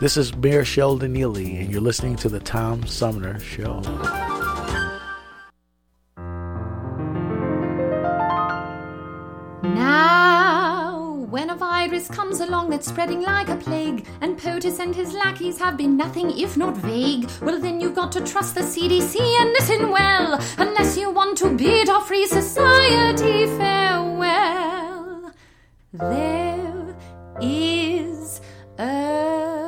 This is Mayor Sheldon Neeley, and you're listening to the Tom Sumner Show. Now, when a virus comes along that's spreading like a plague, and POTUS and his lackeys have been nothing if not vague, well, then you've got to trust the CDC and listen well, unless you want to bid our free society farewell. There is a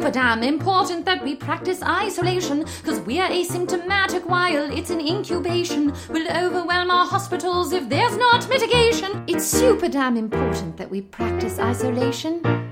damn important that we practice isolation, cause we're asymptomatic while it's in incubation. We'll overwhelm our hospitals if there's not mitigation. It's super damn important that we practice isolation.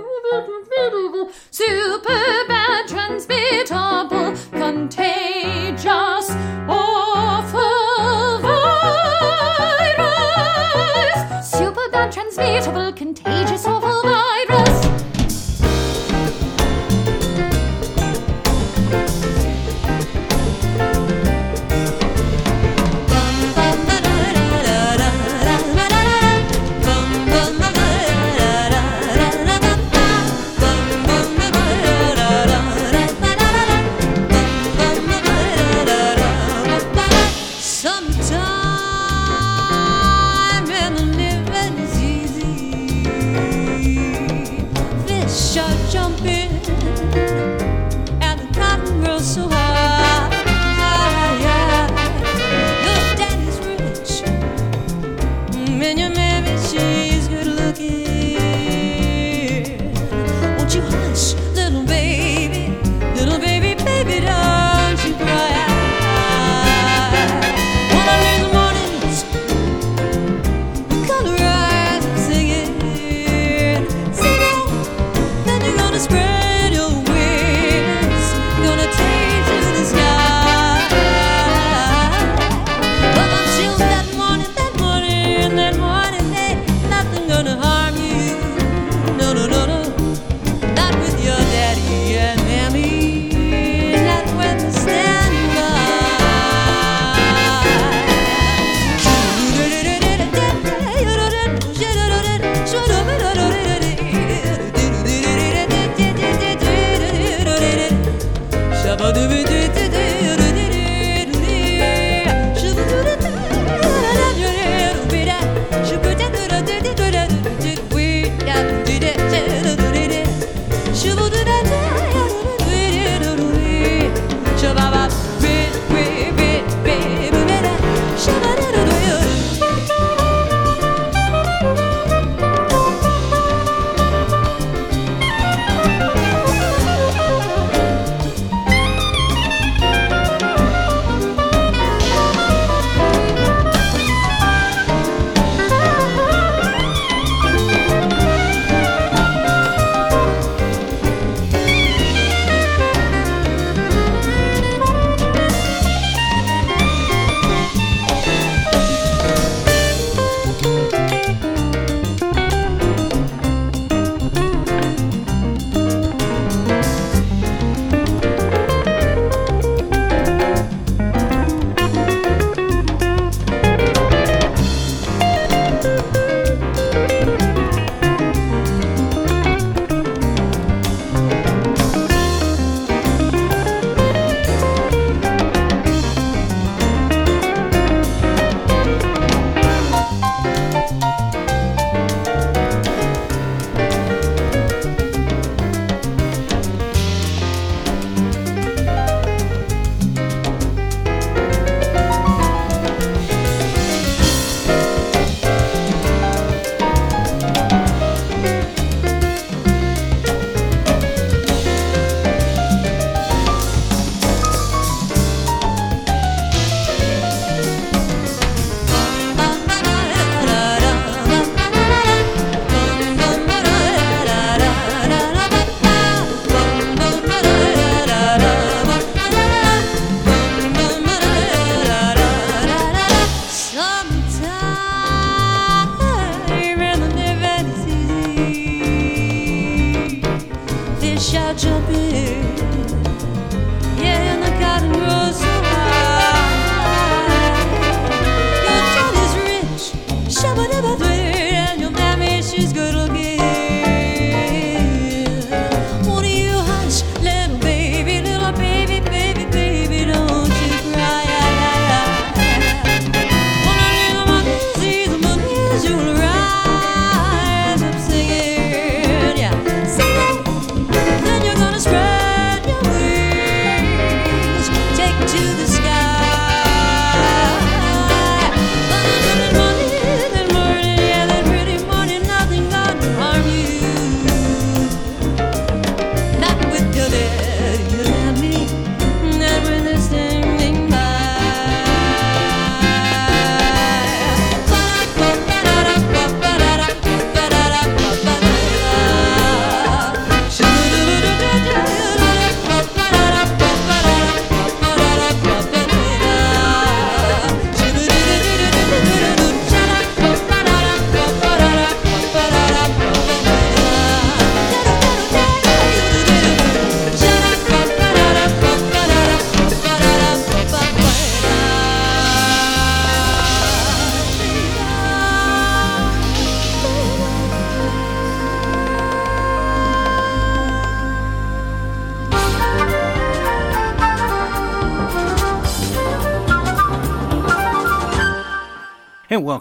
super bad, transmittable, contagious, awful virus. Super bad, transmittable, contagious, awful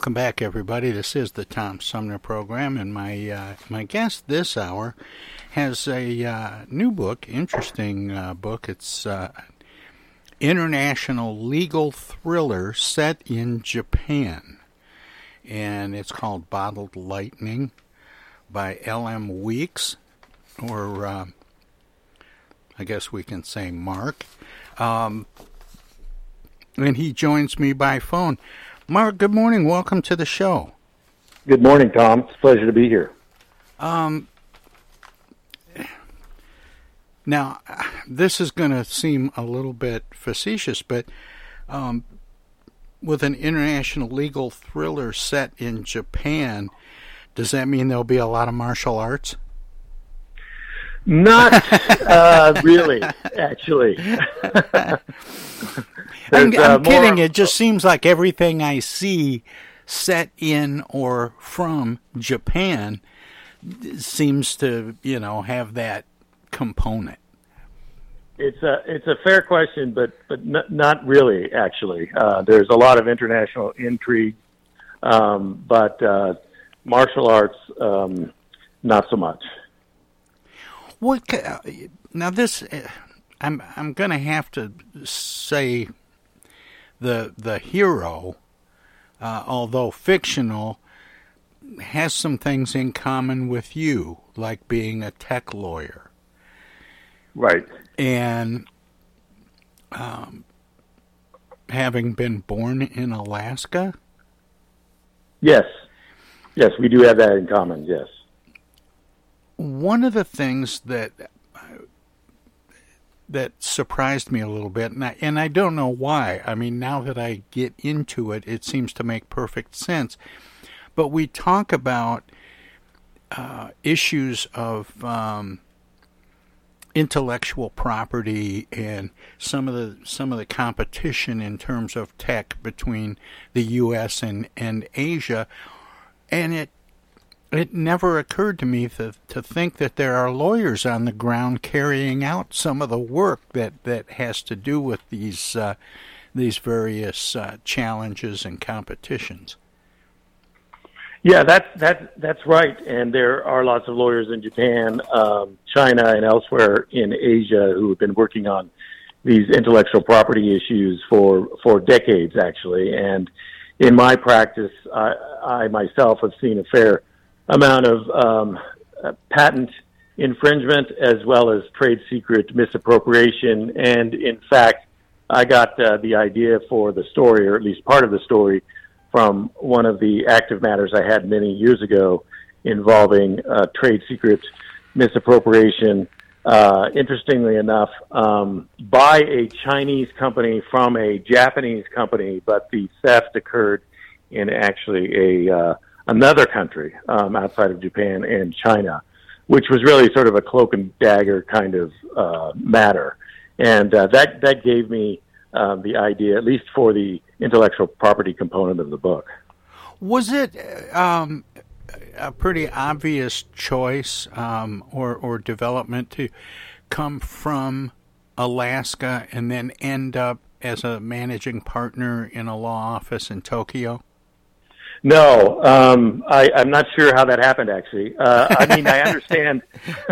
welcome back, everybody. This is the Tom Sumner program, and my uh, my guest this hour has a uh, new book, interesting uh, book. It's uh, international legal thriller set in Japan, and it's called Bottled Lightning by L.M. Weeks, or uh, I guess we can say Mark. Um, and he joins me by phone. Mark, good morning. Welcome to the show. Good morning, Tom. It's a pleasure to be here. Um, now, this is going to seem a little bit facetious, but um, with an international legal thriller set in Japan, does that mean there'll be a lot of martial arts? Not uh, really, actually. I'm, uh, I'm kidding. more- It just seems like everything I see set in or from Japan seems to, you know, have that component. It's a it's a fair question, but but n- not really. Actually, uh, there's a lot of international intrigue, um, but uh, martial arts um, not so much. What now? This uh, I'm I'm going to have to say the the hero, uh, although fictional, has some things in common with you, like being a tech lawyer, Right. and um, having been born in Alaska. Yes. Yes, we do have that in common. Yes. One of the things that that surprised me a little bit, and I, and I don't know why. I mean, now that I get into it, it seems to make perfect sense. But we talk about uh, issues of um, intellectual property and some of the some of the competition in terms of tech between the U.S. and and Asia, and it it never occurred to me to, to think that there are lawyers on the ground carrying out some of the work that, that has to do with these uh, these various uh, challenges and competitions. Yeah, that's that's that's right. And there are lots of lawyers in Japan, um, China, and elsewhere in Asia who have been working on these intellectual property issues for for decades, actually. And in my practice, I, I myself have seen a fair amount of um, uh, patent infringement as well as trade secret misappropriation. And in fact, I got uh, the idea for the story, or at least part of the story, from one of the active matters I had many years ago involving uh, trade secret misappropriation. Uh, interestingly enough, um, by a Chinese company from a Japanese company, but the theft occurred in actually a uh, another country um, outside of Japan and China, which was really sort of a cloak and dagger kind of uh, matter, and uh, that that gave me um, the idea, at least for the intellectual property component of the book. Was it um, a pretty obvious choice um, or or development to come from Alaska and then end up as a managing partner in a law office in Tokyo? No, um, I, I'm not sure how that happened. Actually, uh, I mean, I understand,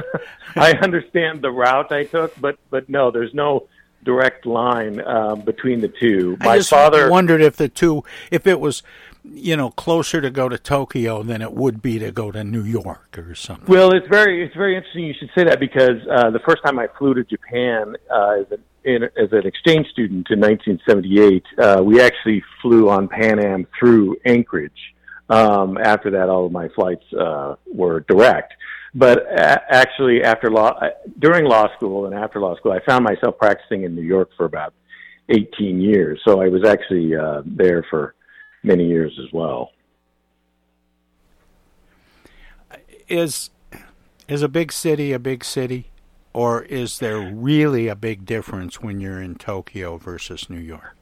I understand the route I took, but but no, there's no direct line um, between the two. I My just father wondered if the two, if it was, you know, closer to go to Tokyo than it would be to go to New York or something. Well, it's very it's very interesting you should say that because uh, the first time I flew to Japan uh, as, an, in, as an exchange student in 1978, uh, we actually flew on Pan Am through Anchorage. Um, after that, all of my flights uh, were direct. But actually, after law, during law school and after law school, I found myself practicing in New York for about 18 years. So I was actually uh, there for many years as well. Is is a big city a big city, or is there really a big difference when you're in Tokyo versus New York?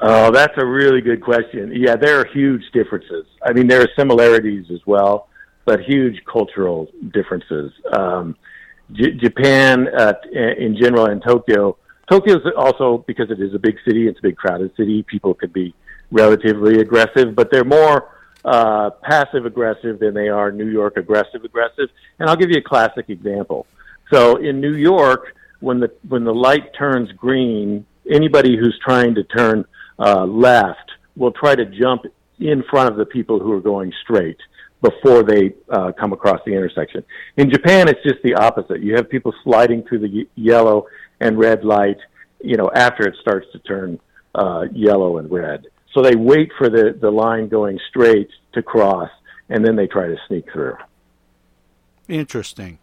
Oh, that's a really good question. Yeah, there are huge differences. I mean, there are similarities as well, but huge cultural differences. Um, J- Japan, uh, in general, and Tokyo. Tokyo is also because it is a big city. It's a big crowded city. People can be relatively aggressive, but they're more uh, passive aggressive than they are New York aggressive aggressive. And I'll give you a classic example. So in New York, when the when the light turns green, anybody who's trying to turn uh, left will try to jump in front of the people who are going straight before they uh, come across the intersection. In Japan, it's just the opposite. You have people sliding through the yellow and red light, you know, after it starts to turn uh, yellow and red. So they wait for the, the line going straight to cross, and then they try to sneak through. Interesting.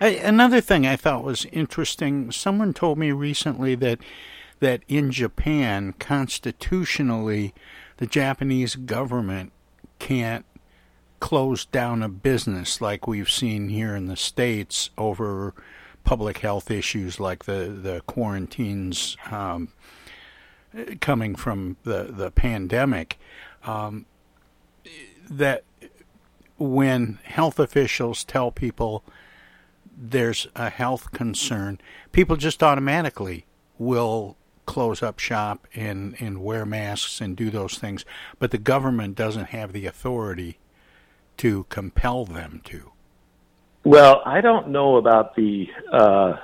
I, another thing I thought was interesting. Someone told me recently that that in Japan, constitutionally, the Japanese government can't close down a business like we've seen here in the states over public health issues like the the quarantines um, coming from the the pandemic. Um, that when health officials tell people there's a health concern, people just automatically will close up shop and, and wear masks and do those things. But the government doesn't have the authority to compel them to. Well, I don't know about the uh,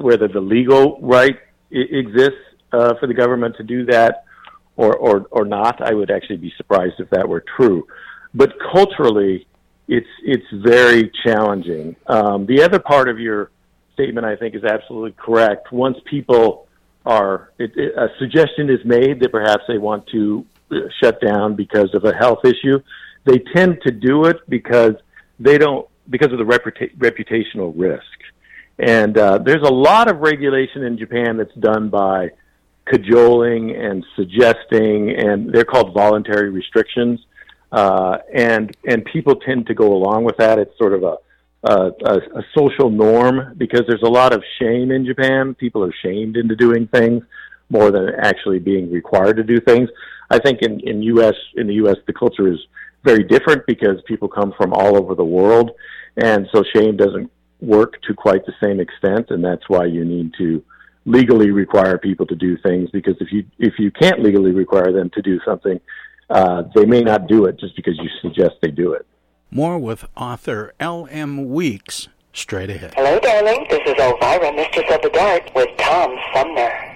whether the legal right exists uh, for the government to do that or, or or not. I would actually be surprised if that were true. But culturally, it's it's very challenging. Um, the other part of your statement, I think, is absolutely correct. Once people are, it, it, a suggestion is made that perhaps they want to uh, shut down because of a health issue. They tend to do it because they don't because of the reputa- reputational risk. And uh, there's a lot of regulation in Japan that's done by cajoling and suggesting, and they're called voluntary restrictions. Uh, and and people tend to go along with that. It's sort of a, a a social norm because there's a lot of shame in Japan. People are shamed into doing things more than actually being required to do things. I think in in U.S. in the U.S. the culture is very different because people come from all over the world, and so shame doesn't work to quite the same extent, and that's why you need to legally require people to do things because if you if you can't legally require them to do something, uh, they may not do it just because you suggest they do it. More with author L.M. Weeks straight ahead. Hello, darling. This is Elvira, Mistress of the Dark, with Tom Sumner.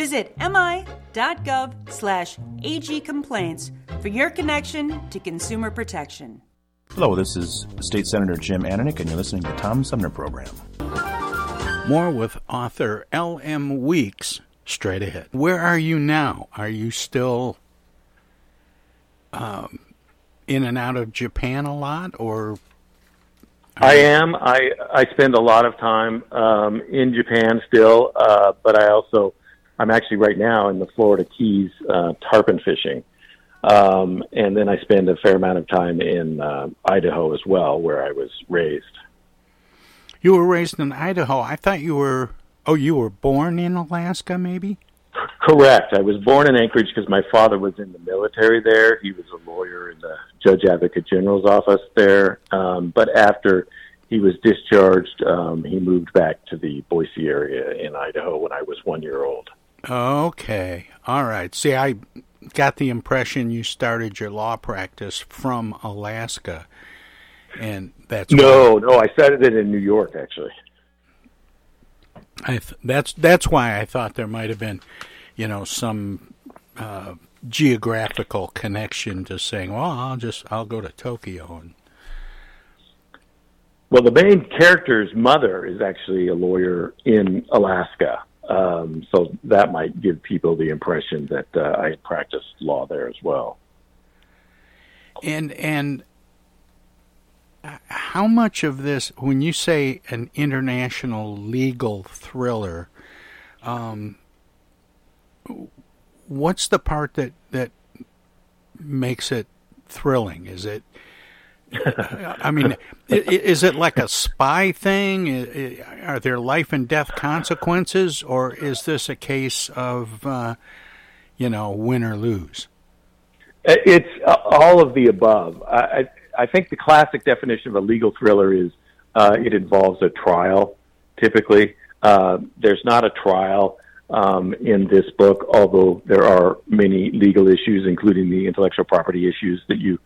Visit mi.gov slash agcomplaints for your connection to consumer protection. Hello, this is State Senator Jim Ananich, and you're listening to the Tom Sumner Program. More with author L.M. Weeks straight ahead. Where are you now? Are you still um, in and out of Japan a lot, or I am. I I spend a lot of time um, in Japan still, uh, but I also I'm actually right now in the Florida Keys uh, tarpon fishing, um, and then I spend a fair amount of time in uh, Idaho as well, where I was raised. You were raised in Idaho. I thought you were. Oh, you were born in Alaska, maybe. Correct. I was born in Anchorage because my father was in the military there. He was a lawyer in the Judge Advocate General's office there. Um, but after he was discharged, um, he moved back to the Boise area in Idaho when I was one year old. Okay. All right. See, I got the impression you started your law practice from Alaska, and that's no, why. no. I started it in New York, actually. I th- that's that's why I thought there might have been, you know, some uh, geographical connection to saying, well, I'll just I'll go to Tokyo and. Well, the main character's mother is actually a lawyer in Alaska, um, so that might give people the impression that uh, I practiced law there as well. And and how much of this, when you say an international legal thriller, um, what's the part that that makes it thrilling? Is it? I mean, is it like a spy thing? Are there life and death consequences, or is this a case of, uh, you know, win or lose? It's all of the above. I, I think the classic definition of a legal thriller is uh, it involves a trial. Typically, uh, there's not a trial. um, in this book, although there are many legal issues, including the intellectual property issues that you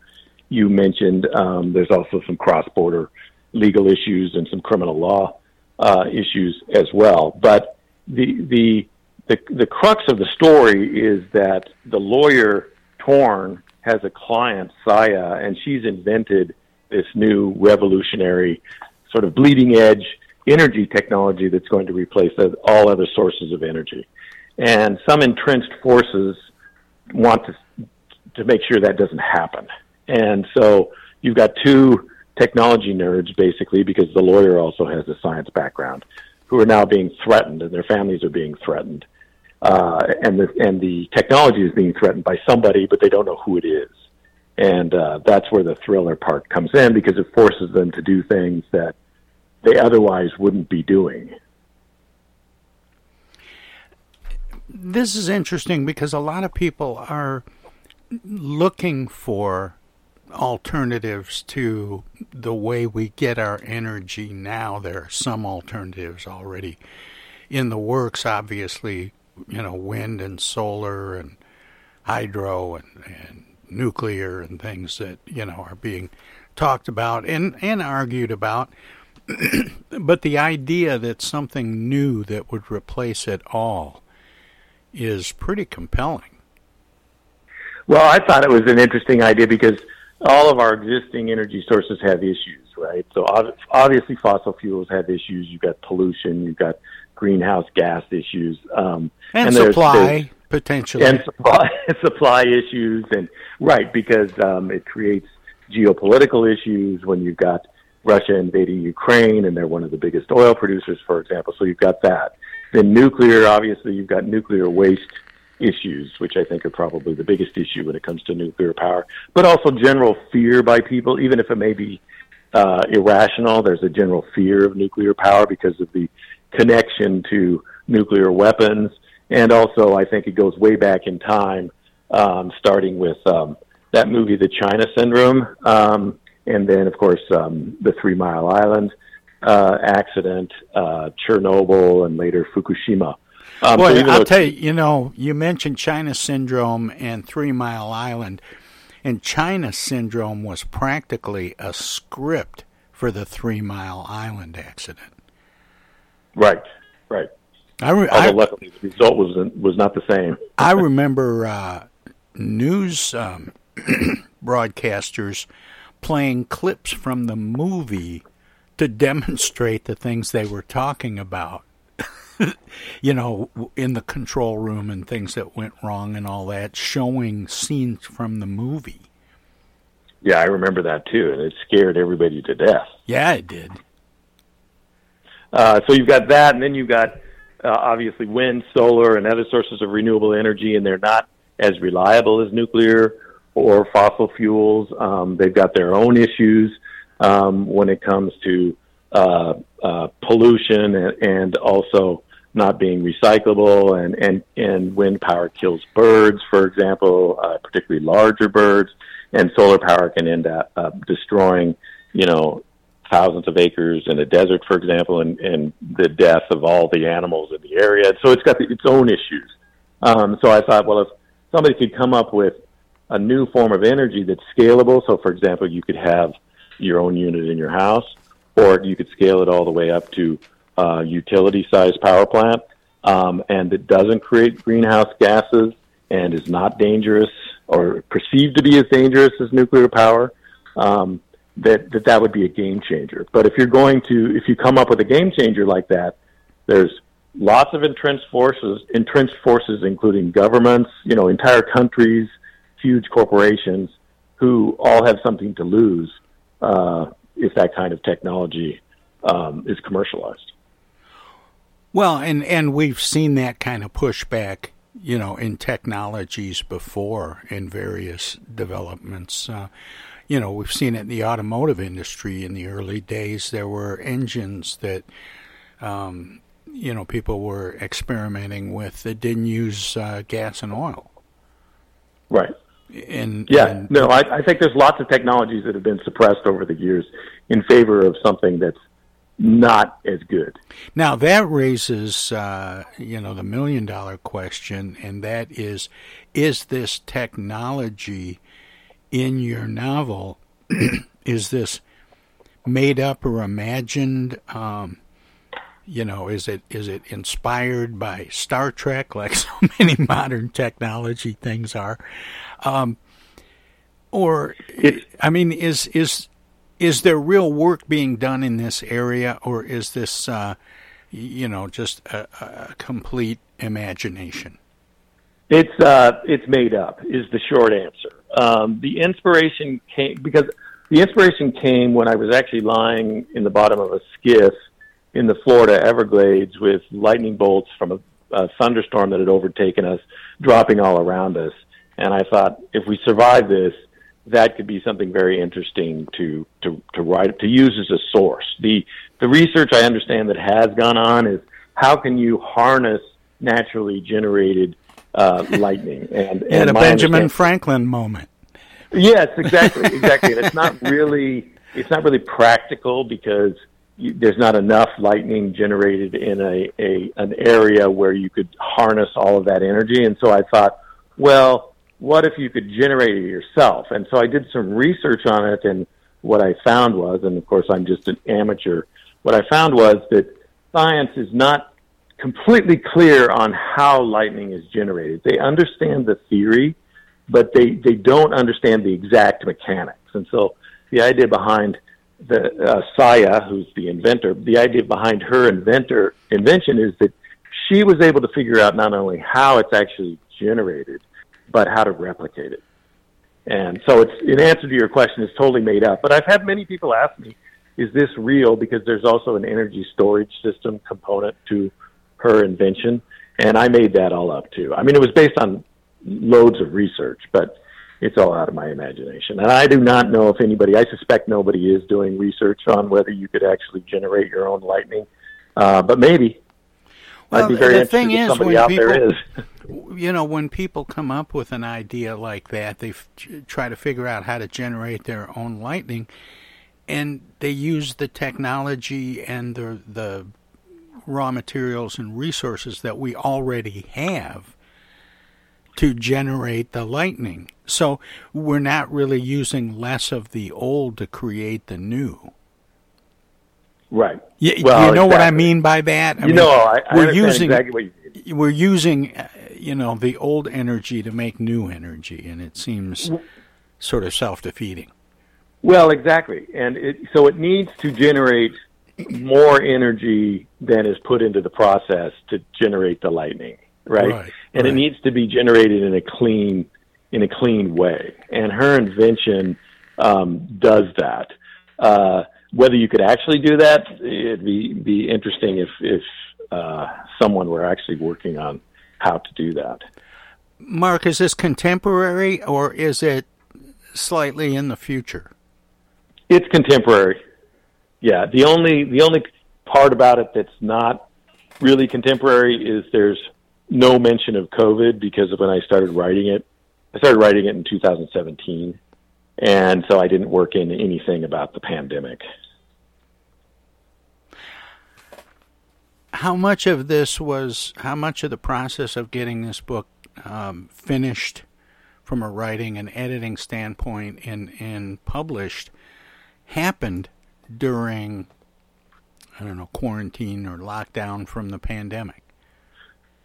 you mentioned. Um, there's also some cross-border legal issues and some criminal law uh, issues as well. But the the the the crux of the story is that the lawyer Torn has a client, Saya, and she's invented this new revolutionary, sort of bleeding edge energy technology that's going to replace all other sources of energy. And some entrenched forces want to to make sure that doesn't happen. And so you've got two technology nerds basically because the lawyer also has a science background who are now being threatened and their families are being threatened. Uh, and the and the technology is being threatened by somebody, but they don't know who it is. And uh, that's where the thriller part comes in because it forces them to do things that they otherwise wouldn't be doing. This is interesting because a lot of people are looking for alternatives to the way we get our energy now. There are some alternatives already in the works, obviously, you know, wind and solar and hydro and, and nuclear and things that, you know, are being talked about and, and argued about. but the idea that something new that would replace it all is pretty compelling. Well, I thought it was an interesting idea because all of our existing energy sources have issues, right? So obviously, fossil fuels have issues. You've got pollution. You've got greenhouse gas issues, um, and, and supply there's, there's, potentially, and supply supply issues, and right because um, it creates geopolitical issues when you've got Russia invading Ukraine, and they're one of the biggest oil producers, for example. So you've got that. Then nuclear, obviously, you've got nuclear waste issues, which I think are probably the biggest issue when it comes to nuclear power. But also general fear by people, even if it may be uh, irrational. There's a general fear of nuclear power because of the connection to nuclear weapons, and also I think it goes way back in time, um, starting with um, that movie, The China Syndrome. Um, and then of course um, the Three Mile Island uh, accident, uh, Chernobyl, and later Fukushima. Um, Boy, I'll tell you, you know, you mentioned China Syndrome and Three Mile Island, and China Syndrome was practically a script for the Three Mile Island accident. Right, right. I re- Although I, luckily the result was was not the same. I remember uh, news um, broadcasters playing clips from the movie to demonstrate the things they were talking about. you know, in the control room and things that went wrong and all that, showing scenes from the movie. Yeah, I remember that too, and it scared everybody to death. Yeah, it did. Uh, so you've got that, and then you've got uh, obviously wind, solar, and other sources of renewable energy, and they're not as reliable as nuclear or fossil fuels. Um, they've got their own issues um, when it comes to uh, uh, pollution and, and also not being recyclable and, and, and wind power kills birds, for example, uh, particularly larger birds, and solar power can end up uh, destroying, you know, thousands of acres in a desert, for example, and, and the death of all the animals in the area. So it's got the, its own issues. Um, so I thought, well, if somebody could come up with a new form of energy that's scalable. So, for example, you could have your own unit in your house, or you could scale it all the way up to uh, utility-sized power plant, um, and it doesn't create greenhouse gases and is not dangerous or perceived to be as dangerous as nuclear power. Um, that, that that would be a game changer. But if you're going to, if you come up with a game changer like that, there's lots of entrenched forces, entrenched forces, including governments, you know, entire countries, huge corporations who all have something to lose uh, if that kind of technology um, is commercialized. Well, and and we've seen that kind of pushback, you know, in technologies before in various developments. Uh, you know, we've seen it in the automotive industry in the early days. There were engines that, um, you know, people were experimenting with that didn't use uh, gas and oil. Right. And yeah, and, no, I, I think there's lots of technologies that have been suppressed over the years in favor of something that's not as good. Now that raises, uh, you know, the million dollar question, and that is, is this technology in your novel, is this made up or imagined? Um, you know, is it is it inspired by Star Trek, like so many modern technology things are, um, or I mean, is is is there real work being done in this area, or is this, uh, you know, just a, a complete imagination? It's uh, it's made up. Is the short answer. Um, the inspiration came because the inspiration came when I was actually lying in the bottom of a skiff in the Florida Everglades with lightning bolts from a, a thunderstorm that had overtaken us, dropping all around us. And I thought, if we survive this, that could be something very interesting to to to write to use as a source. The the research I understand that has gone on is how can you harness naturally generated uh, lightning and, and, and a Benjamin Franklin moment. Yes, exactly, exactly. and it's not really it's not really practical because you, there's not enough lightning generated in a, a an area where you could harness all of that energy. And so I thought, well, what if you could generate it yourself? And so I did some research on it, and what I found was, and of course I'm just an amateur, what I found was that science is not completely clear on how lightning is generated. They understand the theory, but they, they don't understand the exact mechanics. And so the idea behind the uh, Saya, who's the inventor, the idea behind her inventor invention is that she was able to figure out not only how it's actually generated, but how to replicate it. And so it's in answer to your question, it's totally made up. But I've had many people ask me, is this real? Because there's also an energy storage system component to her invention. And I made that all up too. I mean, it was based on loads of research, but it's all out of my imagination. And I do not know if anybody, I suspect nobody is doing research on whether you could actually generate your own lightning. Uh, but maybe. Well, I'd be very the thing is, somebody when people, there is. you know, when people come up with an idea like that, they f- try to figure out how to generate their own lightning, and they use the technology and the the raw materials and resources that we already have to generate the lightning. So we're not really using less of the old to create the new. Right. Y- Well, you know what I mean by that? You know, I- I we're using exactly what you we're using, uh, you know, the old energy to make new energy, and it seems sort of self defeating. Well, exactly. And it, so it needs to generate more energy than is put into the process to generate the lightning, right? Right, and it needs to be generated in a clean in a clean way. And her invention um, does that. Uh, whether you could actually do that, it'd be be interesting if if uh, someone were actually working on how to do that. Mark, is this contemporary or is it slightly in the future? It's contemporary. Yeah, the only the only part about it that's not really contemporary is there's no mention of COVID because of when I started writing it. I started writing it in 2017, and so I didn't work in anything about the pandemic. How much of this was, how much of the process of getting this book um, finished from a writing and editing standpoint and, and published happened during, I don't know, quarantine or lockdown from the pandemic?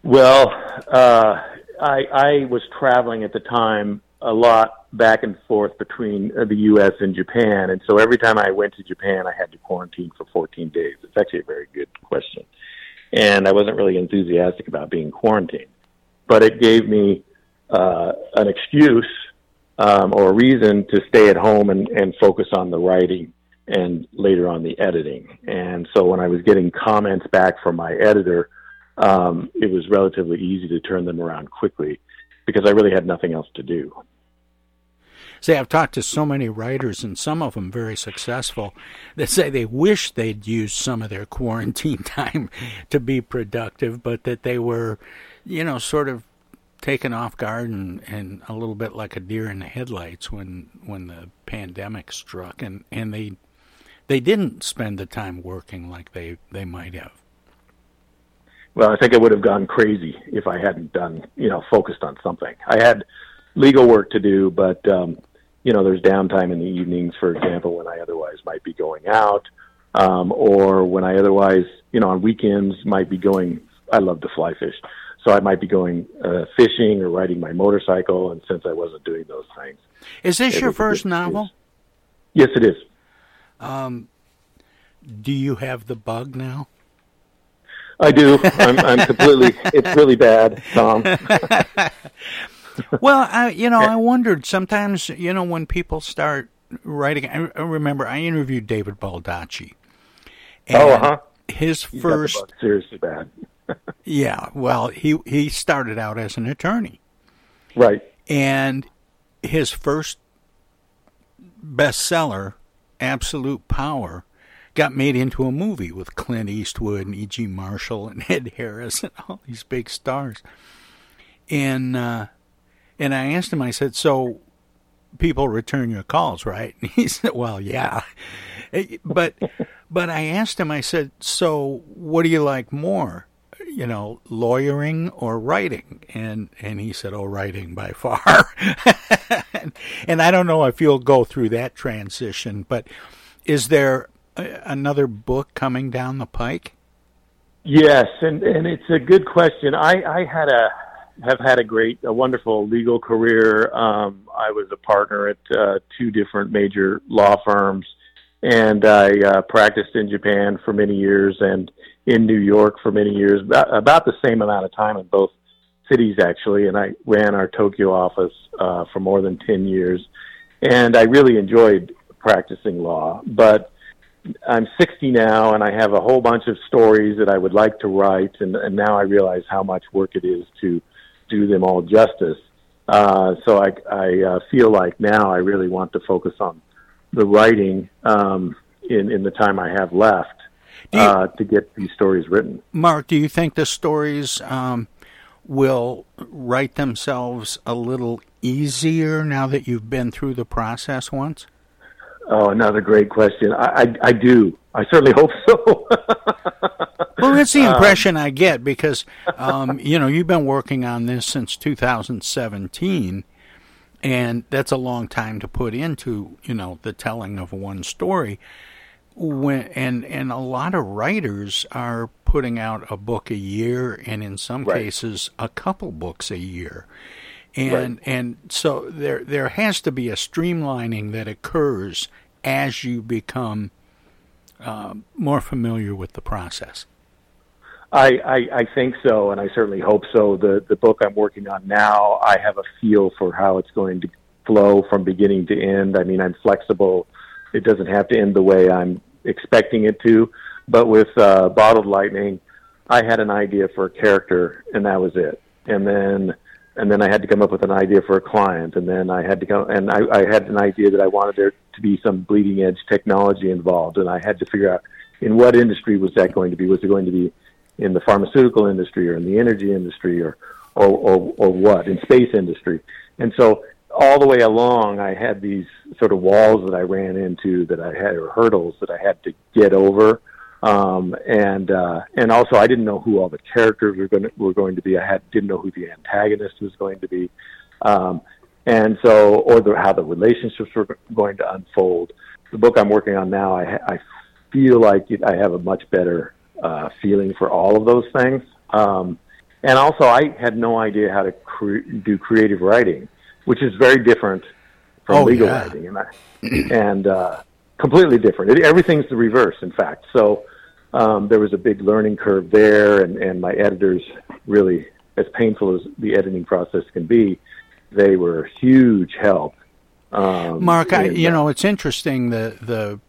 Well, uh, I, I was traveling at the time a lot back and forth between uh, the U.S. and Japan, and so every time I went to Japan, I had to quarantine for 14 days. It's actually a very good question, and I wasn't really enthusiastic about being quarantined, but it gave me uh, an excuse um, or a reason to stay at home and, and focus on the writing and later on the editing. And so when I was getting comments back from my editor, um, it was relatively easy to turn them around quickly because I really had nothing else to do. See, I've talked to so many writers, and some of them very successful, that say they wish they'd used some of their quarantine time to be productive, but that they were, you know, sort of taken off guard and, and a little bit like a deer in the headlights when when the pandemic struck, and and they they didn't spend the time working like they they might have. Well, I think I would have gone crazy if I hadn't done, you know, focused on something. I had legal work to do, but um, you know, there's downtime in the evenings, for example, when I otherwise might be going out, um, or when I otherwise, you know, on weekends might be going. I love to fly fish, so I might be going uh, fishing or riding my motorcycle. And since I wasn't doing those things, Is this your first novel? yes, it is. Um, do you have the bug now? I do. I'm, I'm completely. It's really bad, Tom. well, I, you know, I wondered sometimes, you know, when people start writing. I, remember I interviewed David Baldacci. Oh, and uh-huh. His He's first, seriously bad. yeah. Well, he he started out as an attorney, right? And his first bestseller, Absolute Power, got made into a movie with Clint Eastwood and E.G. Marshall and Ed Harris and all these big stars. And uh, and I asked him, I said, so people return your calls, right? And he said, well, yeah. Eh, But but I asked him, I said, so what do you like more? You know, lawyering or writing? And and he said, oh, writing by far. and, and I don't know if you'll go through that transition, but is there a- another book coming down the pike? Yes, and and it's a good question. I I had a have had a great, a wonderful legal career. Um, I was a partner at uh, two different major law firms, and I uh, practiced in Japan for many years and in New York for many years. About, about the same amount of time in both cities, actually. And I ran our Tokyo office uh, for more than ten years, and I really enjoyed practicing law, but I'm 60 now, and I have a whole bunch of stories that I would like to write, and, and now I realize how much work it is to do them all justice. Uh, so I, I uh, feel like now I really want to focus on the writing um, in in the time I have left uh, to get these stories written. Mark, do you think the stories um, will write themselves a little easier now that you've been through the process once? Oh, another great question. I, I, I do. I certainly hope so. Well, that's the Um, impression I get because, um, you know, you've been working on this since 2017, and that's a long time to put into, you know, the telling of one story. When and and a lot of writers are putting out a book a year, and in some Right. cases, a couple books a year. And and so there there has to be a streamlining that occurs as you become um, more familiar with the process. I, I, I think so, and I certainly hope so. The the book I'm working on now, I have a feel for how it's going to flow from beginning to end. I mean, I'm flexible. It doesn't have to end the way I'm expecting it to. But with uh, Bottled Lightning, I had an idea for a character, and that was it. And then and then I had to come up with an idea for a client, and then I had to come and I, I had an idea that I wanted there to be some bleeding edge technology involved, and I had to figure out in what industry was that going to be? Was it going to be in the pharmaceutical industry or in the energy industry or or or, or what in space industry? And so all the way along, I had these sort of walls that I ran into that I had or hurdles that I had to get over. Um, and uh, and also, I didn't know who all the characters were going to, were going to be. I had didn't know who the antagonist was going to be, um, and so or the, how the relationships were going to unfold. The book I'm working on now, I, I feel like I have a much better uh, feeling for all of those things. Um, and also, I had no idea how to cre- do creative writing, which is very different from Oh, legal yeah. writing, and I, and uh, completely different. It, everything's the reverse, in fact. So um, there was a big learning curve there, and, and my editors really, as painful as the editing process can be, they were a huge help. Um, Mark, I, you know, it's interesting the the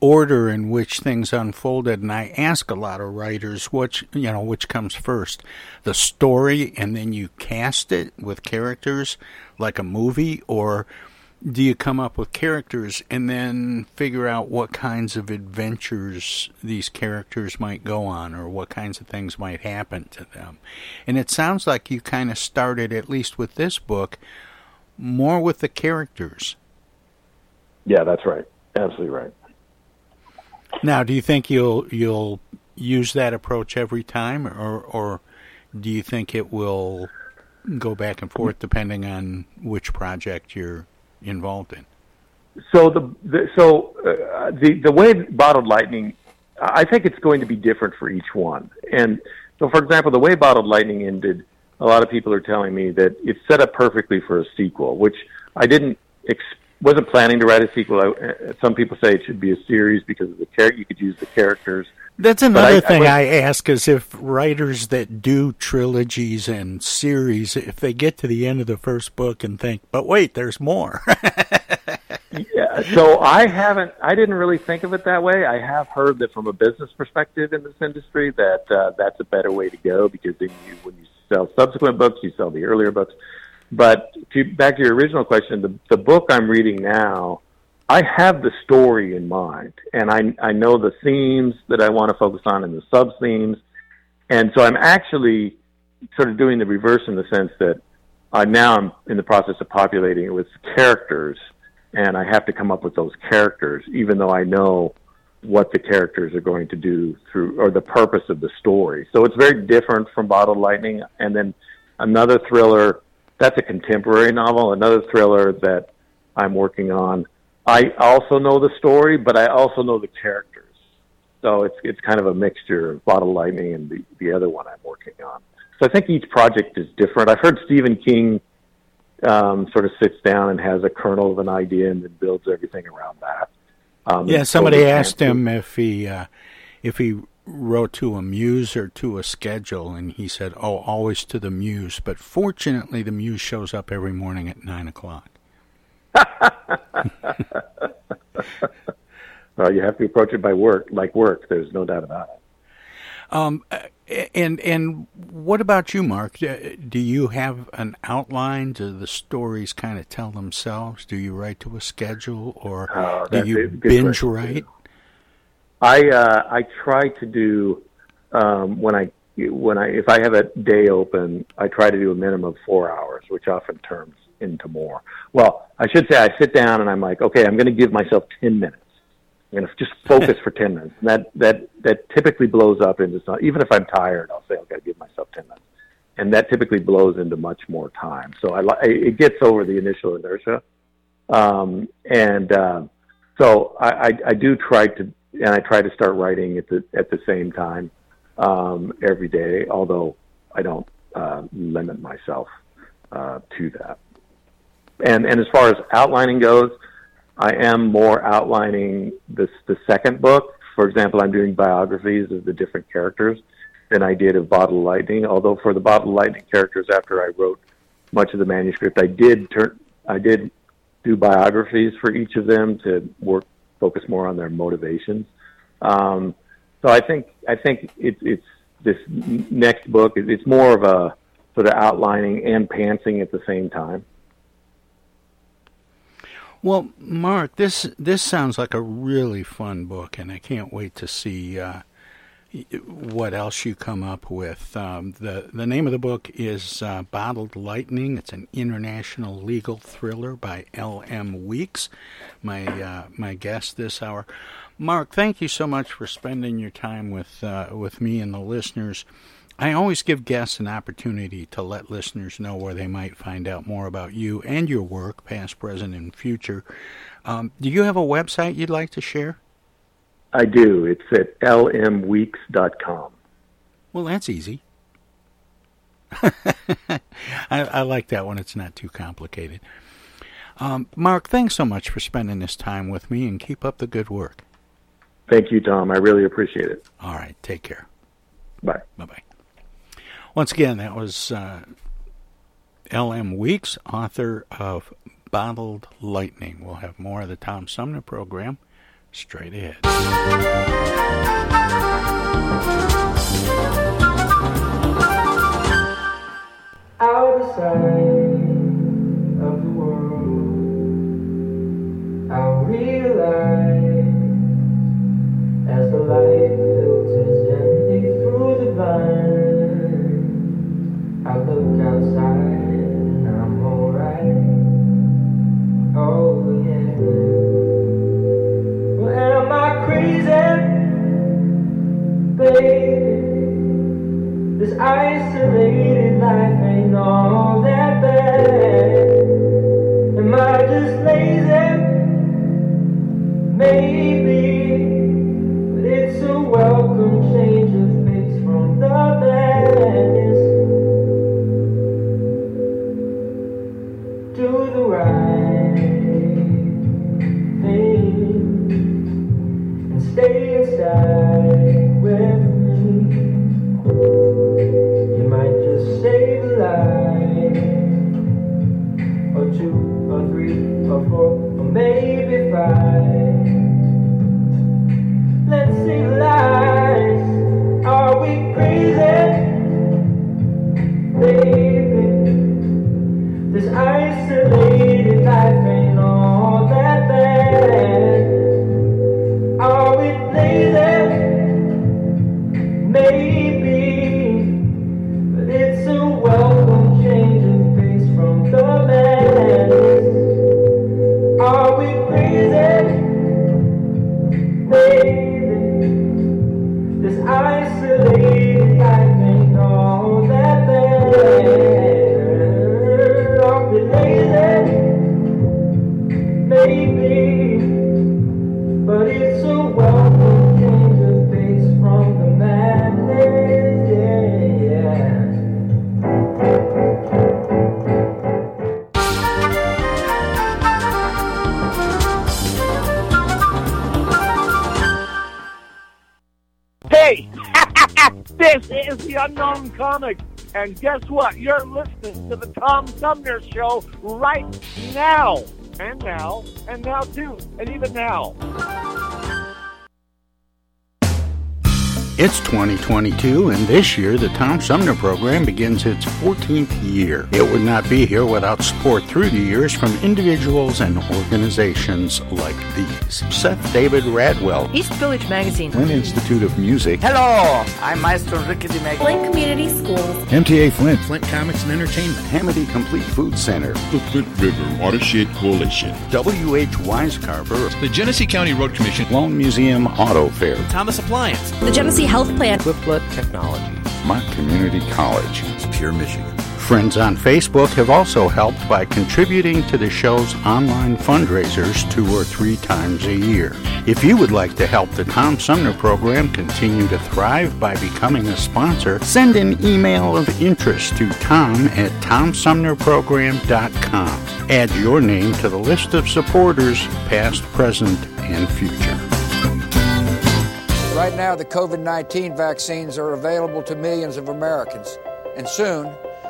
order in which things unfolded, and I ask a lot of writers, which you know, which comes first, the story, and then you cast it with characters like a movie, or do you come up with characters and then figure out what kinds of adventures these characters might go on, or what kinds of things might happen to them? And it sounds like you kind of started, at least with this book, more with the characters. Yeah, that's right. Absolutely right. Now, do you think you'll you'll use that approach every time, or or do you think it will go back and forth depending on which project you're involved in? So the, the so uh, the the way bottled lightning, I think it's going to be different for each one. And so, for example, the way bottled lightning ended, a lot of people are telling me that it's set up perfectly for a sequel, which I didn't ex- wasn't planning to write a sequel. I, uh, some people say it should be a series because of the char- you could use the characters. That's another I- thing I I, ask is if writers that do trilogies and series, if they get to the end of the first book and think, but wait, there's more. Yeah, so I haven't. I didn't really think of it that way. I have heard that from a business perspective in this industry that uh, that's a better way to go because then you, when you sell subsequent books, you sell the earlier books. But to, back to your original question, the the book I'm reading now, I have the story in mind, and I I know the themes that I want to focus on and the sub themes, and so I'm actually sort of doing the reverse in the sense that uh, now I'm in the process of populating it with characters, and I have to come up with those characters, even though I know what the characters are going to do through or the purpose of the story. So it's very different from Bottled Lightning. And then another thriller that's a contemporary novel. Another thriller that I'm working on. I also know the story, but I also know the characters. So it's it's kind of a mixture of Bottled Lightning and the, the other one I'm working on. So I think each project is different. I've heard Stephen King um, sort of sits down and has a kernel of an idea and then builds everything around that. Um, yeah, somebody asked him if he uh, if he wrote to a muse or to a schedule, and he said, "Oh, always to the muse." But fortunately, the muse shows up every morning at nine o'clock. well, you have to approach it by work, like work. There's no doubt about it. Um, and and what about you, Mark? Do you have an outline? Do the stories kind of tell themselves? Do you write to a schedule, or Oh, do you binge write? I uh, I try to do um, when I when I if I have a day open, I try to do a minimum of four hours, which often turns into more. Well, I should say I sit down and I'm like, okay, I'm going to give myself ten minutes. I'm going to just focus for ten minutes. And that that that typically blows up into some. Even if I'm tired, I'll say, okay, I'll give myself ten minutes, and that typically blows into much more time. So I it gets over the initial inertia, um, and uh, so I, I, I do try to, and I try to start writing at the at the same time um, every day. Although I don't uh, limit myself uh, to that. And and as far as outlining goes, I am more outlining this the second book. For example, I'm doing biographies of the different characters than I did of Bottled Lightning. Although for the Bottled Lightning characters, after I wrote much of the manuscript, I did turn I did do biographies for each of them to work focus more on their motivations. Um, so I think I think it's it's this next book. it- It's more of a sort of outlining and pantsing at the same time. Well, Mark, this this sounds like a really fun book, and I can't wait to see uh, what else you come up with. Um, the The name of the book is uh, Bottled Lightning. It's an international legal thriller by L. M. Weeks, my uh, my guest this hour. Mark, thank you so much for spending your time with uh, with me and the listeners. I always give guests an opportunity to let listeners know where they might find out more about you and your work, past, present, and future. Um, do you have a website you'd like to share? I do. It's at lmweeks.com. Well, that's easy. I, I like that one. It's not too complicated. Um, Mark, thanks so much for spending this time with me and keep up the good work. Thank you, Tom. I really appreciate it. All right. Take care. Bye. Bye bye. Once again, that was uh, L.M. Weeks, author of Bottled Lightning. We'll have more of the Tom Sumner program straight ahead. Out and guess what? You're listening to the Tom Sumner Show right now, and now, and now too, and even now. It's 2022, and this year the Tom Sumner program begins its 14th year. It would not be here without support through the years from individuals and organizations like these Seth David Radwell, East Village Magazine. Flint Institute of Music, Hello, I'm Maestro Enrique Diemecke. Flint Community Schools. MTA Flint, Flint Comics and Entertainment, Hamady Complete Food Center, the Flint River Watershed Coalition, W.H. Wisecarver, the Genesee County Road Commission, Sloan Museum Auto Fair, Thomas Appliance. The Genesee Health Plan. Clifflet Technology. Mott Community College, Pure Michigan. Friends on Facebook have also helped by contributing to the show's online fundraisers two or three times a year. If you would like to help the Tom Sumner program continue to thrive by becoming a sponsor, send an email of interest to tom at tomsumnerprogram.com. Add your name to the list of supporters, past, present, and future. Right now, the COVID 19 vaccines are available to millions of Americans, and soon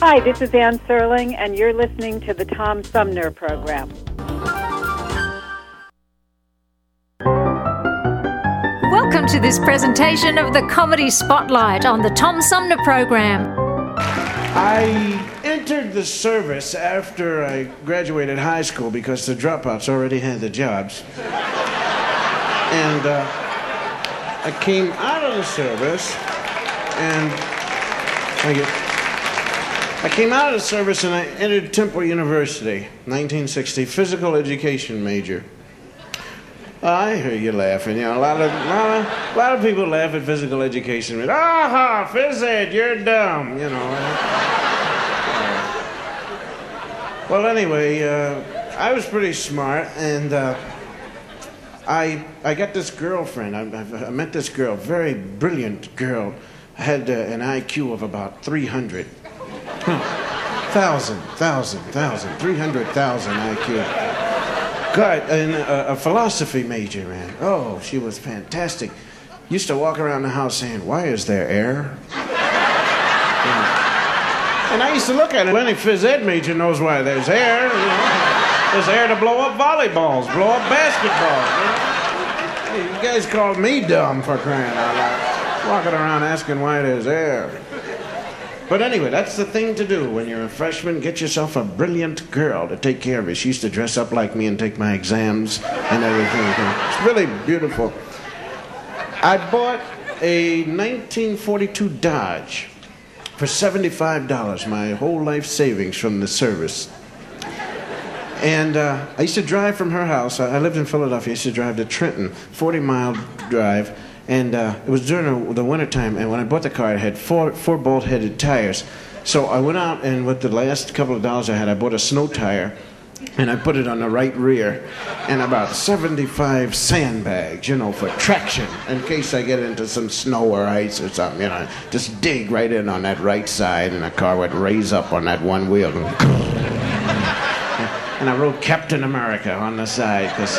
Hi, this is Anne Serling, and you're listening to the Tom Sumner Program. Welcome to this presentation of the Comedy Spotlight on the Tom Sumner Program. I entered the service after I graduated high school because the dropouts already had the jobs. And uh, I came out of the service and thank you. I came out of the service and I entered Temple University, 1960, physical education major. I hear you laughing. You know, a lot of, lot of, a lot of people laugh at physical education. Aha, phys ed, you're dumb. You know. Well, anyway, uh, I was pretty smart, and uh, I I got this girlfriend. I, I, I met this girl, very brilliant girl. Had uh, an IQ of about 300. Thousand, thousand, thousand, 300,000 IQ. God, and a, a philosophy major, man. Oh, she was fantastic. Used to walk around the house saying, Why is there air? And I used to look at it. Any phys ed major knows why there's air. You know? There's air to blow up volleyballs, blow up basketballs. You, know? Hey, you guys called me dumb for crying out loud. Walking around asking why there's air. But anyway, that's the thing to do when you're a freshman. Get yourself a brilliant girl to take care of you. She used to dress up like me and take my exams and everything. It's really beautiful. I bought a 1942 Dodge for $75, my whole life savings from the service. And uh, I used to drive from her house. I lived in Philadelphia. I used to drive to Trenton, 40 mile drive. And uh, it was during the, wintertime. And when I bought the car, it had four, four bolt headed tires. So I went out and with the last couple of dollars I had, I bought a snow tire. And I put it on the right rear and about 75 sandbags, you know, for traction in case I get into some snow or ice or something, you know. Just dig right in on that right side and the car would raise up on that one wheel. And I wrote Captain America on the side because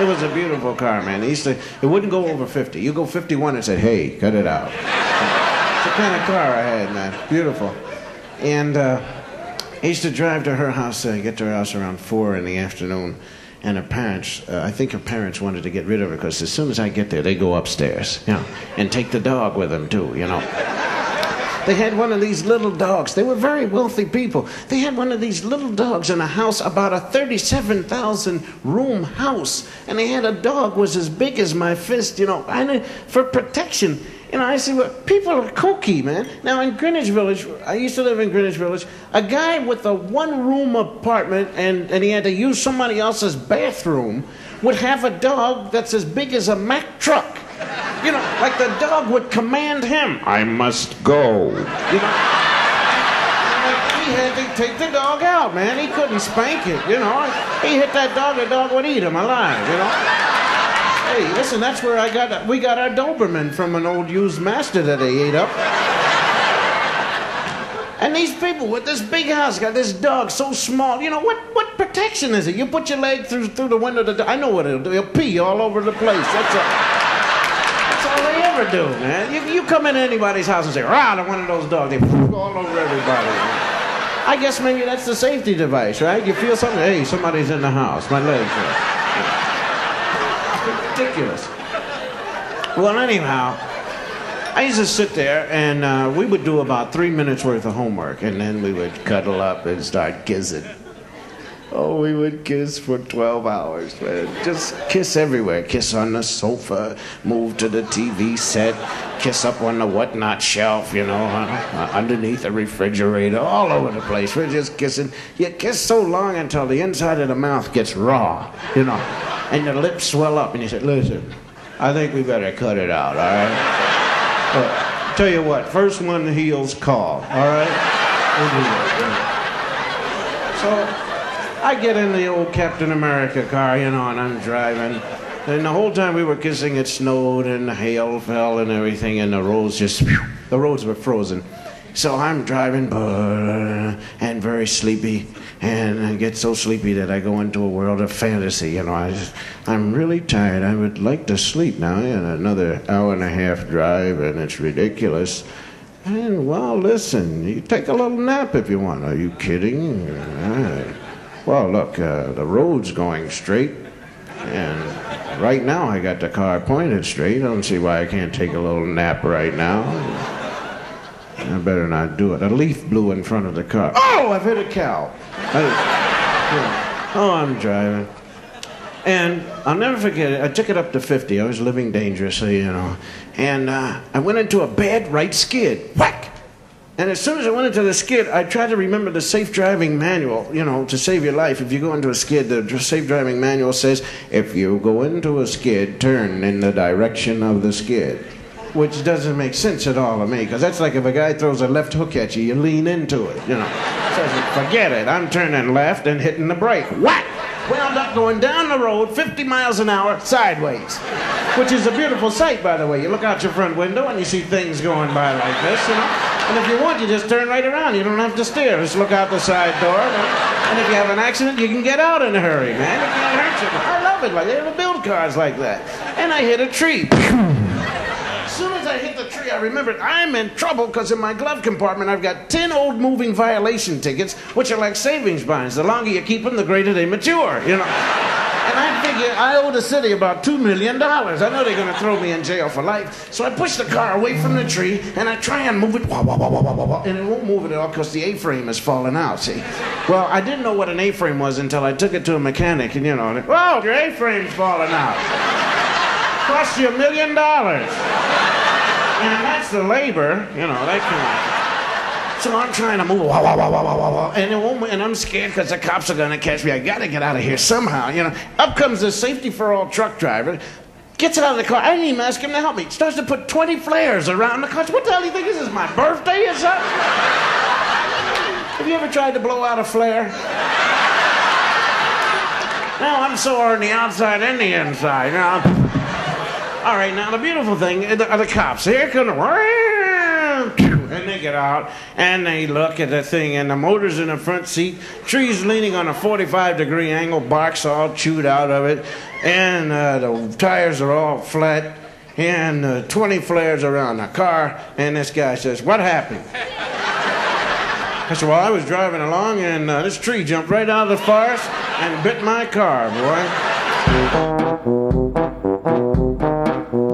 it was a beautiful car, man. It, used to, it wouldn't go over 50. You go 51 and said, hey, cut it out. It's the kind of car I had, man. Beautiful. And uh, I used to drive to her house, uh, get to her house around 4 in the afternoon. And her parents, uh, I think her parents wanted to get rid of her because as soon as I get there, they go upstairs, you know, and take the dog with them too, you know. They had one of these little dogs. They were very wealthy people. They had one of these little dogs in a house, about a 37,000 room house. And they had a dog was as big as my fist, you know, for protection. You know, I said, well, people are kooky, man. Now, in Greenwich Village, I used to live in Greenwich Village, a guy with a one room apartment and, and he had to use somebody else's bathroom would have a dog that's as big as a Mack truck. You know, like the dog would command him, I must go. You know? He had to take the dog out, man. He couldn't spank it, you know. He hit that dog, the dog would eat him alive, you know. Hey, listen, that's where I got we got our Doberman from an old used master that they ate up. And these people with this big house got this dog so small. You know what? What protection is it? You put your leg through through the window. The, I know what it'll do. It'll pee all over the place. That's a. never do, man. You, you come into anybody's house and say, rah, to one of those dogs, they poop all over everybody. I guess maybe that's the safety device, right? You feel something, hey, somebody's in the house. My legs are. Ridiculous. Well, anyhow, I used to sit there and uh, we would do about three minutes worth of homework and then we would cuddle up and start kissing. Oh, we would kiss for 12 hours, man. Just kiss everywhere. Kiss on the sofa, move to the TV set, kiss up on the whatnot shelf, you know, uh, underneath the refrigerator, all over the place. We're just kissing. You kiss so long until the inside of the mouth gets raw, you know, and your lips swell up, and you say, listen, I think we better cut it out, all right? But, tell you what, first one heals call, all right? So, I get in the old Captain America car, you know, and I'm driving. And the whole time we were kissing, it snowed and the hail fell and everything, and the roads just, the roads were frozen. So I'm driving and very sleepy, and I get so sleepy that I go into a world of fantasy. You know, I just, I'm really tired. I would like to sleep now. And another hour and a half drive, and it's ridiculous. And well, listen, you take a little nap if you want. Are you kidding? Well, look, uh, the road's going straight, and right now I got the car pointed straight. I don't see why I can't take a little nap right now. I better not do it. A leaf blew in front of the car. Oh, I've hit a cow. I, oh, I'm driving. And I'll never forget it. I took it up to 50. I was living dangerously, you know. And uh, I went into a bad right skid. Whack! And as soon as I went into the skid, I tried to remember the safe driving manual, you know, to save your life. If you go into a skid, the safe driving manual says, if you go into a skid, turn in the direction of the skid. Which doesn't make sense at all to me, because that's like if a guy throws a left hook at you, you lean into it, you know. So forget it. I'm turning left and hitting the brake. Whack! Wound up going down the road 50 miles an hour sideways. Which is a beautiful sight, by the way. You look out your front window and you see things going by like this, you know. And if you want, you just turn right around. You don't have to steer. Just look out the side door. And if you have an accident, you can get out in a hurry, man. It can't hurt you. I love it. Like they ever build cars like that. And I hit a tree. As soon as I hit the tree, I remembered I'm in trouble because in my glove compartment I've got 10 old moving violation tickets, which are like savings bonds. The longer you keep them, the greater they mature, you know. And I figure I owe the city about $2 million. I know they're going to throw me in jail for life. So I push the car away from the tree and I try and move it, wah, wah, wah, and it won't move it at all because the A frame is falling out, see? Well, I didn't know what an A frame was until I took it to a mechanic, and you know, and, whoa, your A frame's falling out. Cost you a million dollars. And that's the labor, you know, that kind of. So I'm trying to move, wah, wah, wah, wah, wah, wah, and, it won't, and I'm scared because the cops are going to catch me. I got to get out of here somehow. You know, up comes the safety for all truck driver, gets out of the car. I didn't even ask him to help me. Starts to put 20 flares around the car. What the hell do you think this is? My birthday or something? Have you ever tried to blow out a flare? No, I'm sore on the outside and the inside. You know? All right, now the beautiful thing are the, the cops. Here come the get out and they look at the thing, and the motor's in the front seat, trees leaning on a 45 degree angle, box all chewed out of it, and uh, the tires are all flat, and uh, 20 flares around the car, and this guy says, What happened? I said, Well, I was driving along, and uh, this tree jumped right out of the forest and bit my car, boy.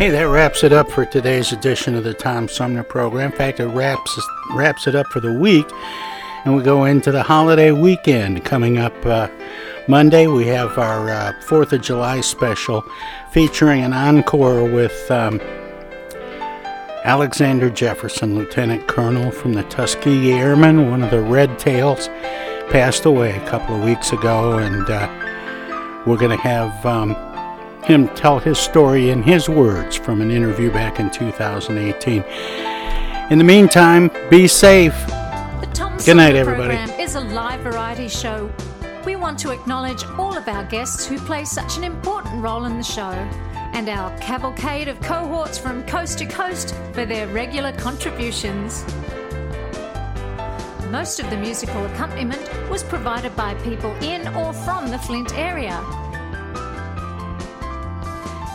Hey, that wraps it up for today's edition of the Tom Sumner program. In fact, it wraps wraps it up for the week, and we go into the holiday weekend. Coming up uh, Monday, we have our uh, Fourth of July special, featuring an encore with um, Alexander Jefferson, Lieutenant Colonel from the Tuskegee Airmen, one of the Red Tails, passed away a couple of weeks ago, and uh, we're going to have. Um, him tell his story in his words from an interview back in 2018. In the meantime, be safe. Good night, everybody. program is a live variety show. We want to acknowledge all of our guests who play such an important role in the show, and our cavalcade of cohorts from coast to coast for their regular contributions. Most of the musical accompaniment was provided by people in or from the Flint area.